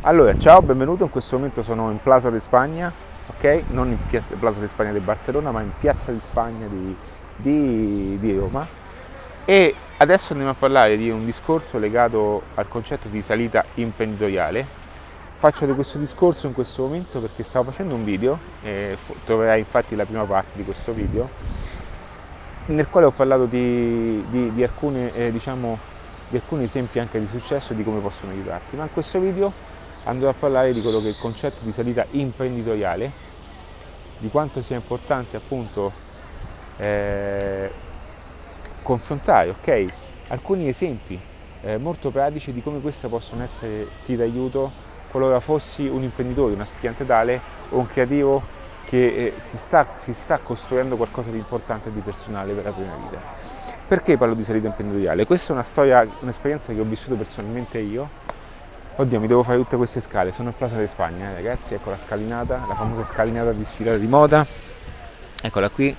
Allora, ciao, benvenuto. In questo momento sono in Plaza di Spagna, ok? Non in piazza, Plaza di Spagna di Barcellona, ma in Piazza di Spagna di, di, di Roma. E adesso andiamo a parlare di un discorso legato al concetto di salita imprenditoriale. Faccio di questo discorso in questo momento perché stavo facendo un video, eh, troverai infatti la prima parte di questo video, nel quale ho parlato di, di, di, alcune, eh, diciamo, di alcuni esempi anche di successo e di come possono aiutarti. Ma in questo video andrò a parlare di quello che è il concetto di salita imprenditoriale, di quanto sia importante appunto eh, confrontare okay, alcuni esempi eh, molto pratici di come queste possono essere d'aiuto qualora fossi un imprenditore, un aspirante tale o un creativo che eh, si, sta, si sta costruendo qualcosa di importante e di personale per la propria vita. Perché parlo di salita imprenditoriale? Questa è una storia, un'esperienza che ho vissuto personalmente io Oddio, mi devo fare tutte queste scale, sono in Plaza di Spagna, eh, ragazzi, ecco la scalinata, la famosa scalinata di sfilata di moda. Eccola qui.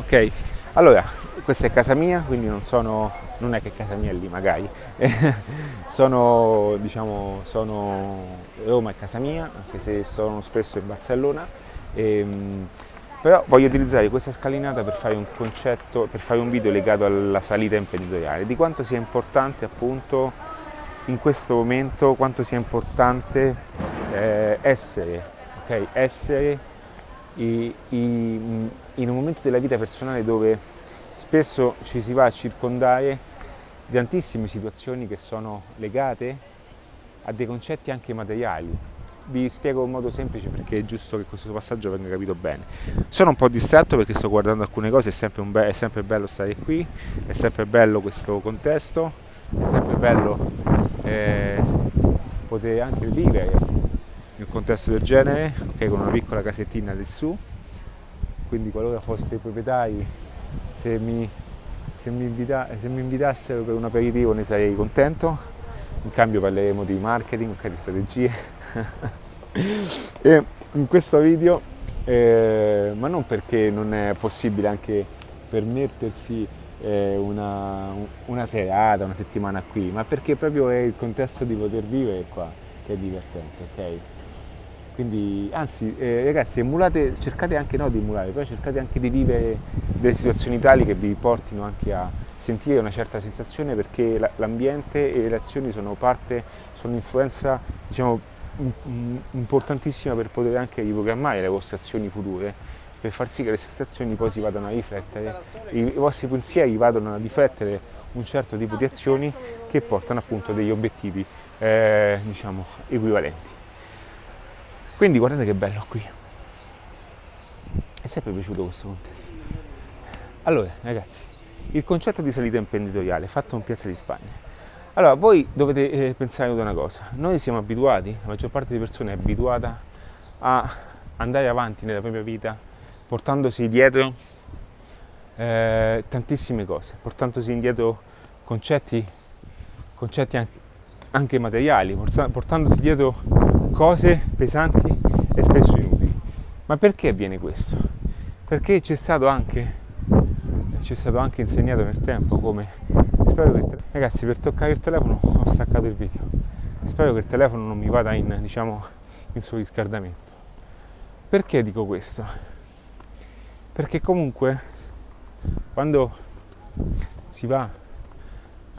Ok. Allora, questa è casa mia, quindi non sono non è che casa mia è lì magari. sono, diciamo, sono Roma è casa mia, anche se sono spesso in Barcellona. E, ehm, però voglio utilizzare questa scalinata per fare un concetto, per fare un video legato alla salita imprenditoriale, di quanto sia importante appunto in questo momento quanto sia importante eh, essere, okay? essere i, i, in un momento della vita personale dove spesso ci si va a circondare di tantissime situazioni che sono legate a dei concetti anche materiali. Vi spiego in modo semplice perché è giusto che questo passaggio venga capito bene. Sono un po' distratto perché sto guardando alcune cose, è sempre, be- è sempre bello stare qui, è sempre bello questo contesto, è sempre bello eh, poter anche vivere in un contesto del genere, okay, con una piccola casettina su, quindi qualora foste proprietari, se mi, se mi, invita, se mi invitassero per un aperitivo ne sarei contento, in cambio parleremo di marketing, okay, di strategie. e in questo video, eh, ma non perché non è possibile anche permettersi eh, una, una, serata, una settimana qui, ma perché proprio è il contesto di poter vivere qua che è divertente, ok? Quindi, anzi, eh, ragazzi, emulate, cercate anche no di emulare, però cercate anche di vivere delle situazioni tali che vi portino anche a sentire una certa sensazione perché l'ambiente e le azioni sono parte, sono influenza, diciamo, importantissima per poter anche riprogrammare le vostre azioni future per far sì che le sensazioni poi si vadano a riflettere, i, i vostri pensieri vadano a riflettere un certo tipo di azioni che portano appunto degli obiettivi eh, diciamo equivalenti. Quindi guardate che bello qui. È sempre piaciuto questo contesto. Allora, ragazzi, il concetto di salita imprenditoriale fatto in Piazza di Spagna. Allora, voi dovete eh, pensare ad una cosa. Noi siamo abituati, la maggior parte delle persone è abituata a andare avanti nella propria vita portandosi dietro eh, tantissime cose, portandosi indietro concetti, concetti anche, anche materiali, portandosi dietro cose pesanti e spesso inutili. Ma perché avviene questo? Perché c'è stato anche, c'è stato anche insegnato nel tempo come spero che ragazzi per toccare il telefono ho staccato il video spero che il telefono non mi vada in diciamo in surriscaldamento perché dico questo perché comunque quando si va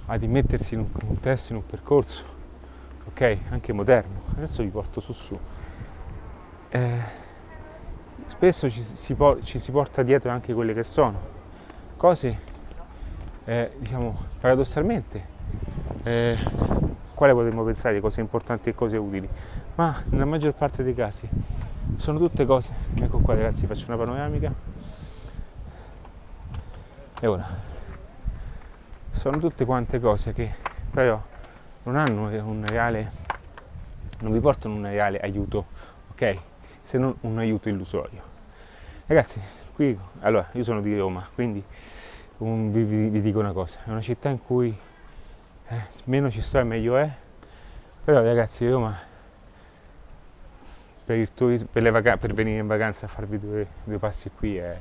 ad immettersi in un contesto, in un percorso, ok, anche moderno, adesso vi porto su su, eh, spesso ci si, ci si, porta dietro anche quelle che sono cose, eh, diciamo, paradossalmente, eh, quale potremmo pensare cose importanti e cose utili, ma nella maggior parte dei casi sono tutte cose, ecco qua ragazzi faccio una panoramica, e ora, sono tutte quante cose che però non hanno un reale, non vi portano un reale aiuto, ok? Se non un aiuto illusorio. Ragazzi, qui, allora, io sono di Roma, quindi un, vi, vi, dico una cosa, è una città in cui eh, meno ci sto e meglio è, però ragazzi Roma per, turismo, per, vac- per venire in vacanza a farvi due, due passi qui è,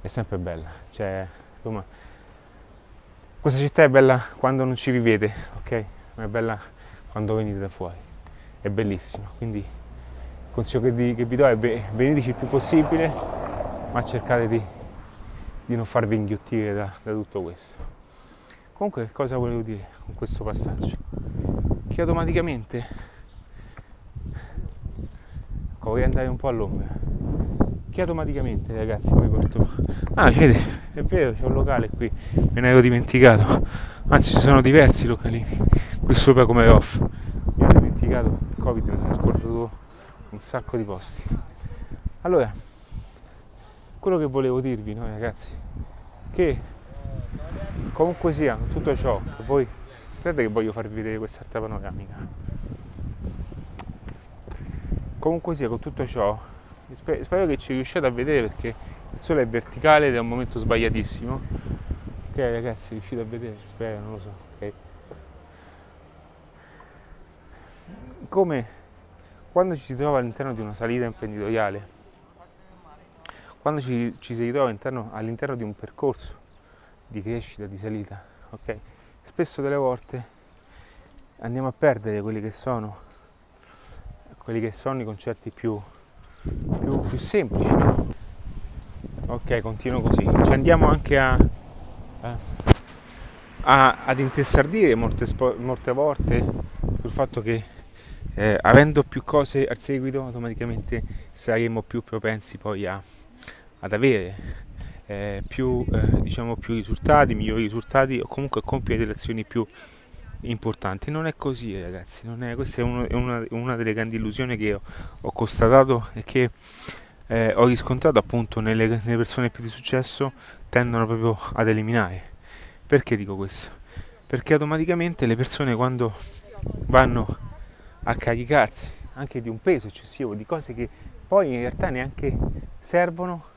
è sempre bella. Cioè, Insomma, questa città è bella quando non ci vivete, ok? Ma è bella quando venite da fuori. è bellissima. Quindi il consiglio che vi, che vi do è veniteci il più possibile, ma cercate di, di non farvi inghiottire da, da tutto questo. Comunque cosa volevo dire con questo passaggio? Che automaticamente ecco, voglio andare un po' all'ombra. Che automaticamente ragazzi poi porto. Ah, vedi, è vero, c'è un locale qui, me ne ero dimenticato. Anzi ci sono diversi localini qui sopra come off. Mi ero dimenticato il Covid, mi sono scordato un sacco di posti. Allora, quello che volevo dirvi, no, ragazzi, che comunque sia tutto ciò che voi credete che voglio farvi vedere quest'altra panoramica comunque sia con tutto ciò spero che ci riusciate a vedere perché il sole è verticale ed è un momento sbagliatissimo. Ok ragazzi riuscite a vedere? Spero non lo so ok. Come quando ci si trova all'interno di una salita imprenditoriale? Quando ci, ci si ritrova all'interno, all'interno di un percorso di crescita, di salita, ok? Spesso delle volte andiamo a perdere quelli che sono, quelli che sono i concetti più, più, più semplici, no? Ok, continuo così. Ci andiamo anche a, a, a ad intestardire molte, molte volte sul fatto che eh, avendo più cose al seguito automaticamente saremo più propensi poi a, ad avere eh, più, eh, diciamo, più risultati, migliori risultati o comunque compiere delle azioni più importanti. Non è così ragazzi, è, questa è, uno, è una, una, delle grandi illusioni che ho, ho constatato e che eh, ho riscontrato appunto nelle, nelle persone più di successo tendono proprio ad eliminare. Perché dico questo? Perché automaticamente le persone quando vanno a caricarsi anche di un peso eccessivo, di cose che poi in realtà neanche servono,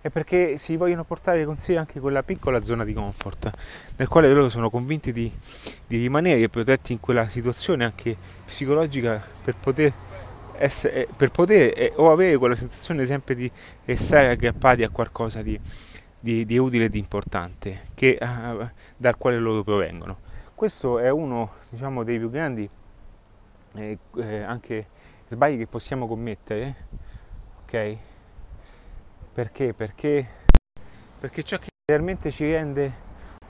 è perché si vogliono portare con sé anche quella piccola zona di comfort nel quale loro sono convinti di, di rimanere protetti in quella situazione anche psicologica per poter essere, eh, per poter eh, o avere quella sensazione sempre di essere aggrappati a qualcosa di, di, di utile e di importante che, uh, dal quale loro provengono. Questo è uno diciamo, dei più grandi eh, eh, anche sbagli che possiamo commettere, ok? Perché? Perché, perché ciò che realmente ci rende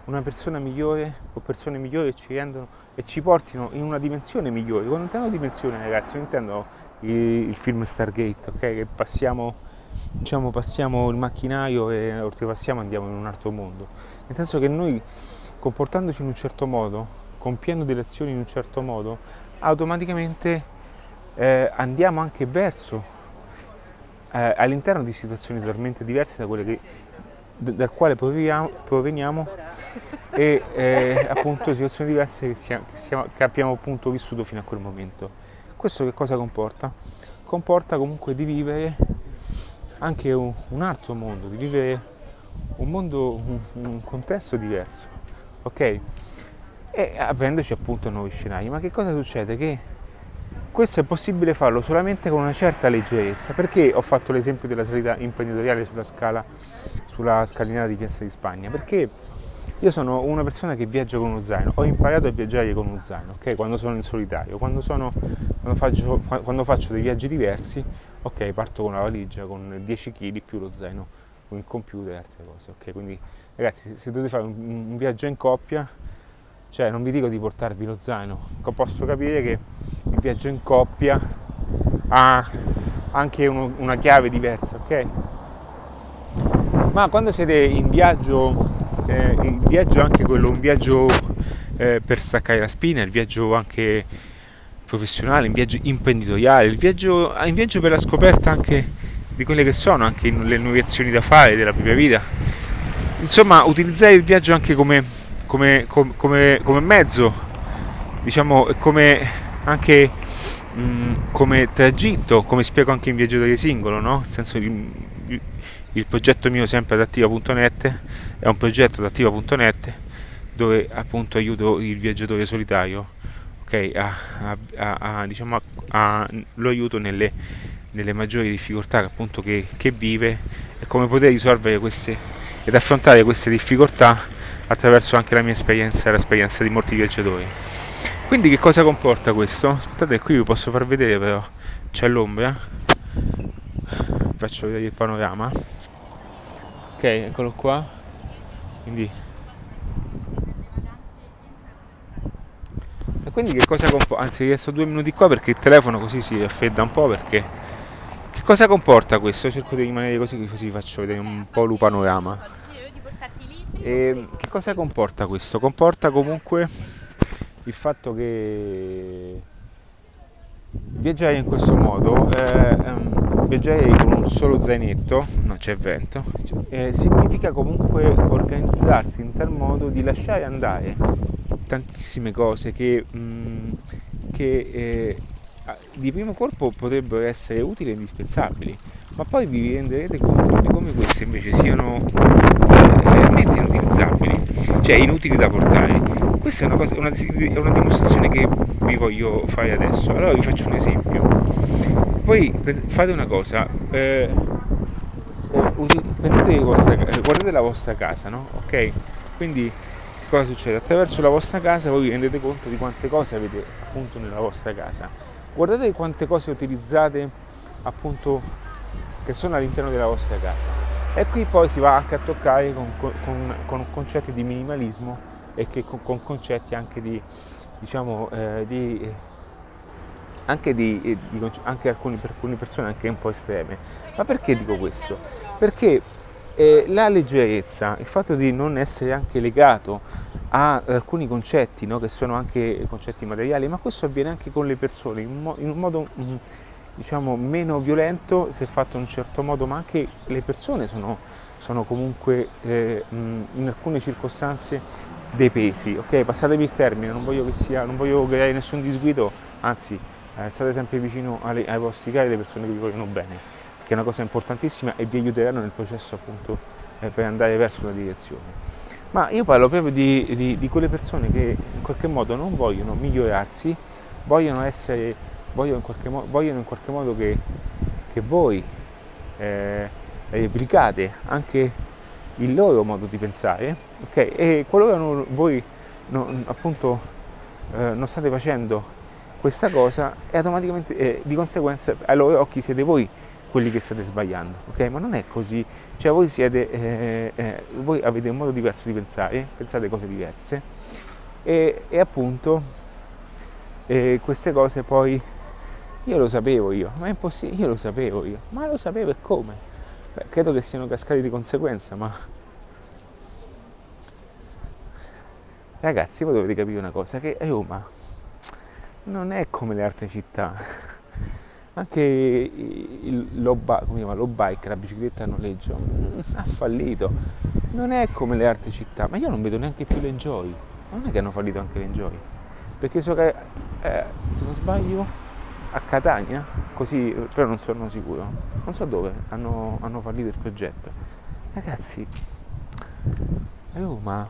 una persona migliore o persone migliori ci rendono e ci portino in una dimensione migliore. Quando intendo dimensione ragazzi, non intendo il, il film Stargate, ok? Che passiamo, diciamo, passiamo il macchinario e oltrepassiamo e andiamo in un altro mondo. Nel senso che noi comportandoci in un certo modo, compiendo delle azioni in un certo modo, automaticamente eh, andiamo anche verso eh, all'interno di situazioni totalmente diverse da quelle che, dal quale proveniamo, proveniamo e eh, appunto situazioni diverse che, siamo, che, siamo, che, abbiamo appunto vissuto fino a quel momento. Questo che cosa comporta? Comporta comunque di vivere anche un, un altro mondo, di vivere un mondo, un, un contesto diverso, ok? E aprendoci appunto nuovi scenari. Ma che cosa succede? Che questo è possibile farlo solamente con una certa leggerezza. Perché ho fatto l'esempio della salita imprenditoriale sulla scala, sulla scalinata di Piazza di Spagna? Perché io sono una persona che viaggia con uno zaino, ho imparato a viaggiare con uno zaino, ok? Quando sono in solitario, quando, sono, quando, faccio, quando faccio dei viaggi diversi, ok, parto con una valigia con 10 kg più lo zaino, con il computer e altre cose, ok? Quindi ragazzi, se dovete fare un, un viaggio in coppia, cioè non vi dico di portarvi lo zaino, posso capire che il viaggio in coppia ha anche uno, una chiave diversa, ok? Ma quando siete in viaggio, eh, il viaggio anche quello, un viaggio eh, per staccare la spina, il viaggio anche professionale, il viaggio imprenditoriale, il viaggio, il viaggio per la scoperta anche di quelle che sono anche le nuove azioni da fare della propria vita. Insomma, utilizzare il viaggio anche come come, come, come mezzo, diciamo come anche mh, mm, come tragitto, come spiego anche in viaggiatore singolo, no? Nel senso il, il, progetto mio sempre adattiva.net è un progetto adattiva.net dove appunto aiuto il viaggiatore solitario okay, a, a, a, diciamo lo aiuto nelle, nelle, maggiori difficoltà appunto che, che vive e come poter risolvere queste ed affrontare queste difficoltà attraverso anche la mia esperienza e l'esperienza di molti viaggiatori. Quindi che cosa comporta questo? Aspettate, qui vi posso far vedere però, c'è l'ombra, faccio vedere il panorama, ok, eccolo qua, quindi e quindi che cosa comporta? Anzi, resto due minuti qua perché il telefono così si raffredda un po' perché che cosa comporta questo? Cerco di rimanere così così vi faccio vedere un po' il panorama. E che cosa comporta questo? Comporta comunque il fatto che viaggiare in questo modo, eh, ehm, viaggiare con un solo zainetto, non c'è vento, eh, significa comunque organizzarsi in tal modo di lasciare andare tantissime cose che, mh, mm, che eh, di primo colpo potrebbero essere utili e indispensabili, ma poi vi renderete conto di come queste invece siano eh, veramente inutilizzabili, cioè inutili da portare questa è una, cosa, una, una dimostrazione che vi voglio fare adesso. Allora vi faccio un esempio. Voi fate una cosa, eh, eh, vostra, guardate la vostra casa, no? Ok? Quindi cosa succede? Attraverso la vostra casa voi vi rendete conto di quante cose avete appunto nella vostra casa. Guardate quante cose utilizzate appunto che sono all'interno della vostra casa. E qui poi si va anche a toccare con, con, con concetti di minimalismo e che con, con concetti anche di, diciamo, eh, di anche, di, eh, di, anche alcuni, per alcune persone anche un po' estreme. Ma perché dico questo? Perché eh, la leggerezza, il fatto di non essere anche legato a alcuni concetti, no? che sono anche concetti materiali, ma questo avviene anche con le persone in, mo- in un modo mm, diciamo meno violento se fatto in un certo modo, ma anche le persone sono, sono comunque eh, mh, in alcune circostanze dei pesi, ok? Passatemi il termine, non voglio, che sia, non voglio creare nessun disguido, anzi eh, state sempre vicino alle, ai vostri cari, alle persone che vi vogliono bene, che è una cosa importantissima e vi aiuteranno nel processo appunto eh, per andare verso una direzione. Ma io parlo proprio di, di, di, quelle persone che in qualche modo non vogliono migliorarsi, vogliono, essere, vogliono, in, qualche mo- vogliono in qualche modo che, che voi eh, replicate anche il loro modo di pensare, okay? e qualora non, voi non, appunto eh, non state facendo questa cosa, e automaticamente eh, di conseguenza ai loro occhi siete voi quelli che state sbagliando, ok? Ma non è così, cioè voi siete, eh, eh voi avete un modo diverso di pensare, pensate cose diverse e, e appunto eh, queste cose poi io lo sapevo io, ma è impossibile, io lo sapevo io, ma lo sapevo e come? Beh, credo che siano cascati di conseguenza, ma ragazzi voi dovete capire una cosa, che Roma non è come le altre città. Anche il, lo, lo bike, la bicicletta a noleggio, mm, ha fallito. Non è come le altre città, ma io non vedo neanche più l'enjoy. Non è che hanno fallito anche l'enjoy. Perché so che, eh, se non sbaglio, a Catania, così, però non sono sicuro, non so dove, hanno, hanno fallito il progetto. Ragazzi, Roma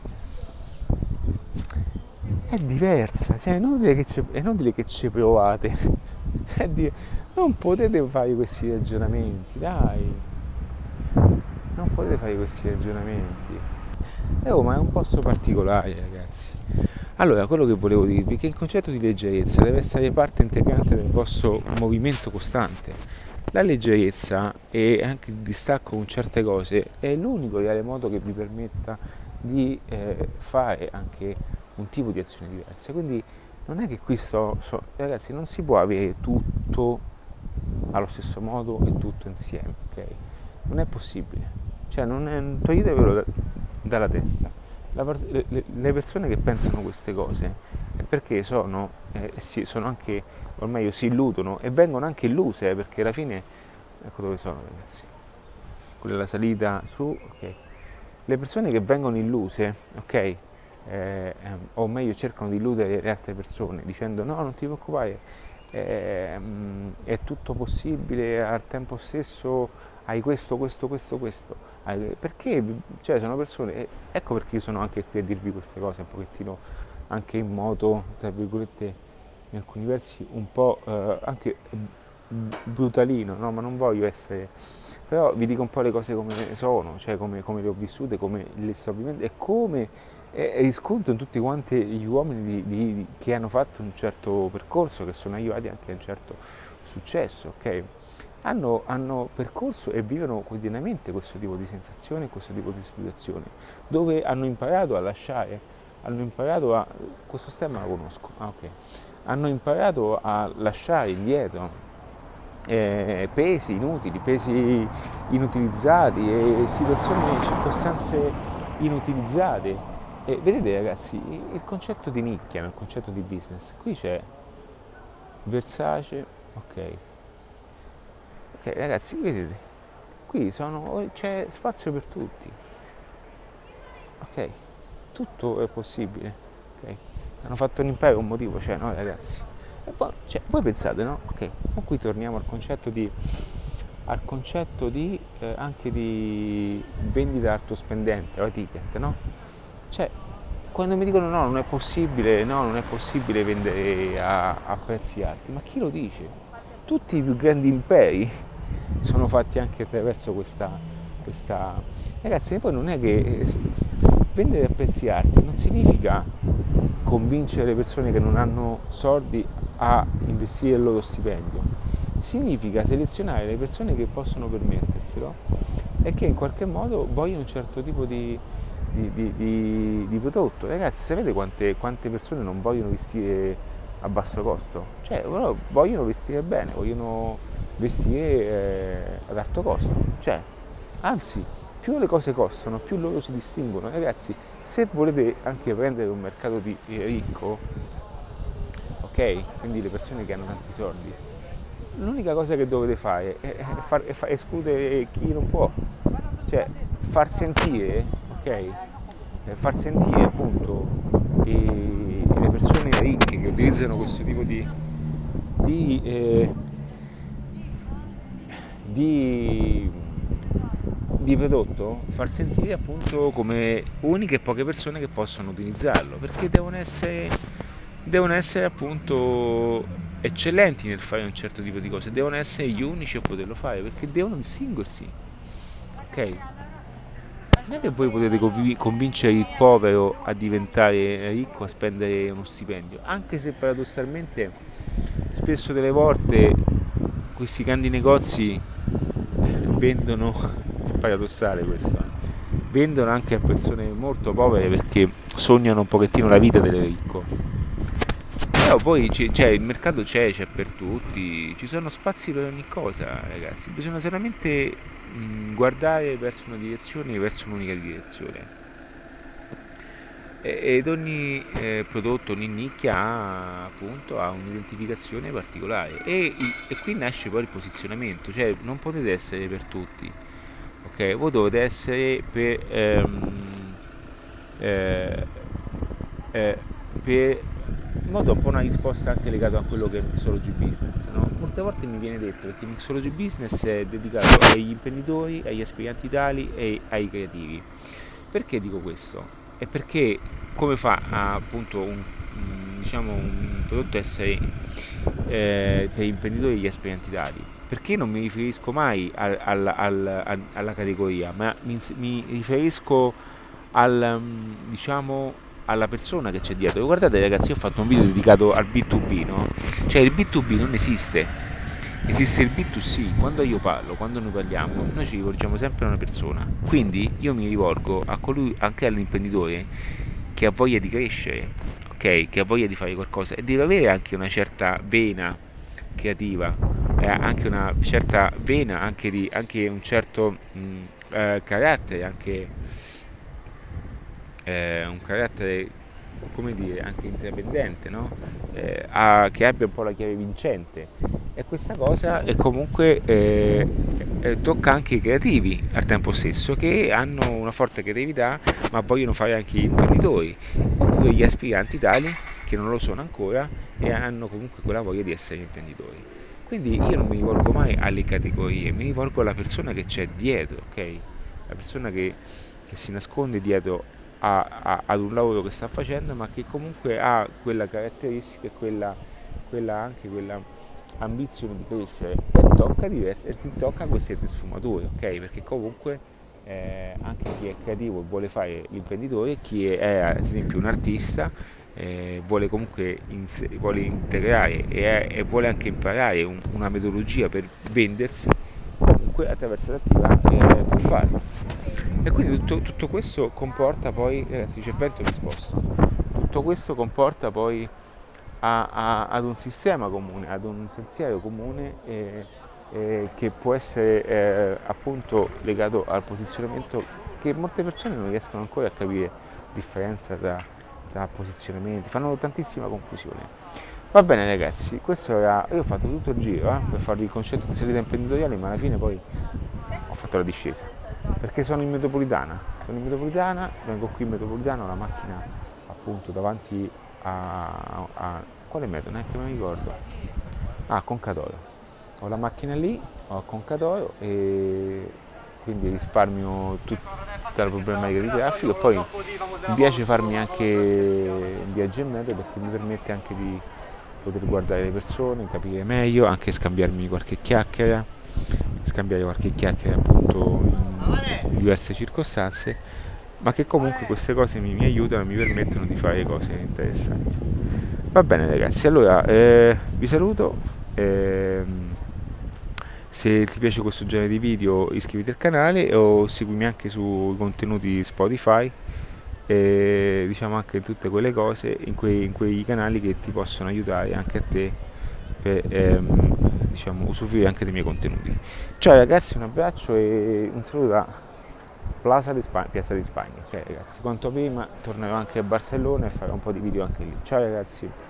è diversa, cioè è inutile che ci, è inutile che ci provate, dire, non potete fare questi ragionamenti, dai, non potete fare questi ragionamenti. Roma è un posto particolare, ragazzi. Allora, quello che volevo dirvi è che il concetto di leggerezza deve essere parte integrante del vostro movimento costante. La leggerezza e anche il distacco con certe cose è l'unico reale modo che vi permetta di eh, fare anche un tipo di azione diversa. Quindi non è che qui sto, so, ragazzi, non si può avere tutto allo stesso modo e tutto insieme, ok? Non è possibile. Cioè, non è, toglietevelo da, dalla testa la, le, le, persone che pensano queste cose è perché sono, eh, sì, sono anche, o meglio si illudono e vengono anche illuse, eh, perché alla fine, ecco dove sono ragazzi, quella è la salita su, ok. Le persone che vengono illuse, ok, eh, o meglio cercano di illudere le altre persone dicendo no, non ti preoccupare, eh, è tutto possibile al tempo stesso hai questo, questo, questo, questo. Perché? Cioè sono persone, ecco perché io sono anche qui a dirvi queste cose un pochettino anche in modo, tra virgolette, in alcuni versi un po' eh, anche brutalino, no? ma non voglio essere, però vi dico un po' le cose come sono, cioè come, come le ho vissute, come le sto vivendo e come e riscontro in tutti quanti gli uomini di, di, che hanno fatto un certo percorso, che sono arrivati anche a un certo successo, ok? Hanno, hanno, percorso e vivono quotidianamente questo tipo di sensazioni, questo tipo di situazioni, dove hanno imparato a lasciare, hanno imparato a... questo stemma lo conosco, ah, okay. Hanno imparato a lasciare indietro eh, pesi inutili, pesi inutilizzati e situazioni circostanze inutilizzate. E vedete ragazzi, il concetto di nicchia, il concetto di business, qui c'è Versace, ok. Ok ragazzi, vedete, qui sono, c'è spazio per tutti. Ok, tutto è possibile. Ok. Hanno fatto un impero, un motivo c'è, no ragazzi? Poi, cioè, voi pensate, no? Ok, qui torniamo al concetto di, al concetto di eh, anche di vendita altospendente o ticket, no? Cioè, quando mi dicono no, non è possibile, no, non è possibile vendere a, a prezzi alti, ma chi lo dice? Tutti i più grandi imperi sono fatti anche attraverso questa, questa... Ragazzi, poi non è che eh, vendere a prezzi alti non significa convincere le persone che non hanno soldi a investire il loro stipendio, significa selezionare le persone che possono permetterselo e che in qualche modo vogliono un certo tipo di, di, di, di, prodotto. Ragazzi, sapete quante, quante, persone non vogliono vestire a basso costo? Cioè, vogliono vestire bene, vogliono vestire eh, ad alto costo. Cioè, anzi, più le cose costano, più loro si distinguono. Ragazzi, se volete anche prendere un mercato ricco, ok? Quindi le persone che hanno tanti soldi, l'unica cosa che dovete fare è, far, è far escludere chi non può, cioè far sentire, ok? Far sentire appunto e, le persone ricche che utilizzano questo tipo di, di, eh, di, di prodotto, far sentire appunto come uniche e poche persone che possono utilizzarlo, perché devono essere devono essere appunto eccellenti nel fare un certo tipo di cose, devono essere gli unici a poterlo fare perché devono distinguersi. Ok? Non è che voi potete convincere il povero a diventare ricco, a spendere uno stipendio, anche se paradossalmente spesso delle volte questi grandi negozi vendono, paradossale questo, vendono anche a persone molto povere perché sognano un pochettino la vita del ricco. Però poi cioè, il mercato c'è, c'è per tutti, ci sono spazi per ogni cosa, ragazzi. Bisogna solamente mh, guardare verso una direzione, verso un'unica direzione. ed ogni eh, prodotto, ogni nicchia ha, appunto, ha un'identificazione particolare. E, e, qui nasce poi il posizionamento, cioè non potete essere per tutti, ok? Voi dovete essere per, ehm, eh, eh, per in modo un po' una risposta anche legata a quello che è il Mixology Business. No? Molte volte mi viene detto che il Mixology Business è dedicato agli imprenditori, agli aspiranti tali e ai creativi. Perché dico questo? È perché come fa appunto un, diciamo, un prodotto essere eh, per imprenditori e gli aspiranti? Perché non mi riferisco mai al, al, al, alla categoria, ma mi, mi riferisco al, diciamo, alla persona che c'è dietro. Guardate ragazzi, ho fatto un video dedicato al B2B, no? Cioè il B2B non esiste, esiste il B2C. Quando io parlo, quando noi parliamo, noi ci rivolgiamo sempre a una persona. Quindi io mi rivolgo a colui, anche all'imprenditore che ha voglia di crescere, ok? Che ha voglia di fare qualcosa e deve avere anche una certa vena creativa, eh, anche una certa vena, anche, di, anche un certo mh, eh, carattere, anche eh, un carattere come dire anche intraprendente no? eh, ha, che abbia un po' la chiave vincente e questa cosa è comunque eh, eh, tocca anche i creativi al tempo stesso che hanno una forte creatività ma vogliono fare anche gli imprenditori gli aspiranti tali che non lo sono ancora e hanno comunque quella voglia di essere imprenditori. Quindi io non mi rivolgo mai alle categorie mi rivolgo alla persona che c'è dietro ok? La persona che, che si nasconde dietro a, a, ad un lavoro che sta facendo ma che comunque ha quella caratteristica e quella, quella anche quella ambizione di crescere. E tocca diverse e ti tocca queste sfumature ok? Perché comunque eh, anche chi è creativo e vuole fare l'imprenditore, chi è ad esempio un artista eh, vuole comunque ins- vuole integrare e, è, e, vuole anche imparare un, una metodologia per vendersi, comunque attraverso l'attiva eh, può farlo. E quindi tutto, tutto, questo comporta poi, ragazzi c'è vento mi sposto, tutto questo comporta poi a, a, ad un sistema comune, ad un pensiero comune eh, eh, che può essere eh, appunto legato al posizionamento che molte persone non riescono ancora a capire differenza tra, tra posizionamenti, fanno tantissima confusione. Va bene ragazzi, questo era, io ho fatto tutto il giro eh, per farvi il concetto di salita imprenditoriale, ma alla fine poi ho fatto la discesa, perché sono in metropolitana, sono in metropolitana, vengo qui in metropolitana, la macchina appunto davanti a, a quale metro? Neanche me lo ricordo. Ah, Concadoro. Ho la macchina lì, ho Concadoro e quindi risparmio tutta la problematica di traffico e poi mi piace farmi anche un viaggio in metro perché mi permette anche di poter guardare le persone, capire meglio, anche scambiarmi qualche chiacchiera, scambiare qualche chiacchiera appunto in diverse circostanze, ma che comunque queste cose mi, mi aiutano, mi permettono di fare cose interessanti. Va bene ragazzi, allora eh, vi saluto. Eh, se ti piace questo genere di video iscriviti al canale o seguimi anche sui contenuti Spotify e diciamo anche tutte quelle cose in quei, in quei canali che ti possono aiutare anche a te per ehm, diciamo, usufruire anche dei miei contenuti. Ciao ragazzi, un abbraccio e un saluto da Plaza di Spagna, Piazza di Spagna. Ok ragazzi, quanto prima tornerò anche a Barcellona e farò un po' di video anche lì. Ciao ragazzi!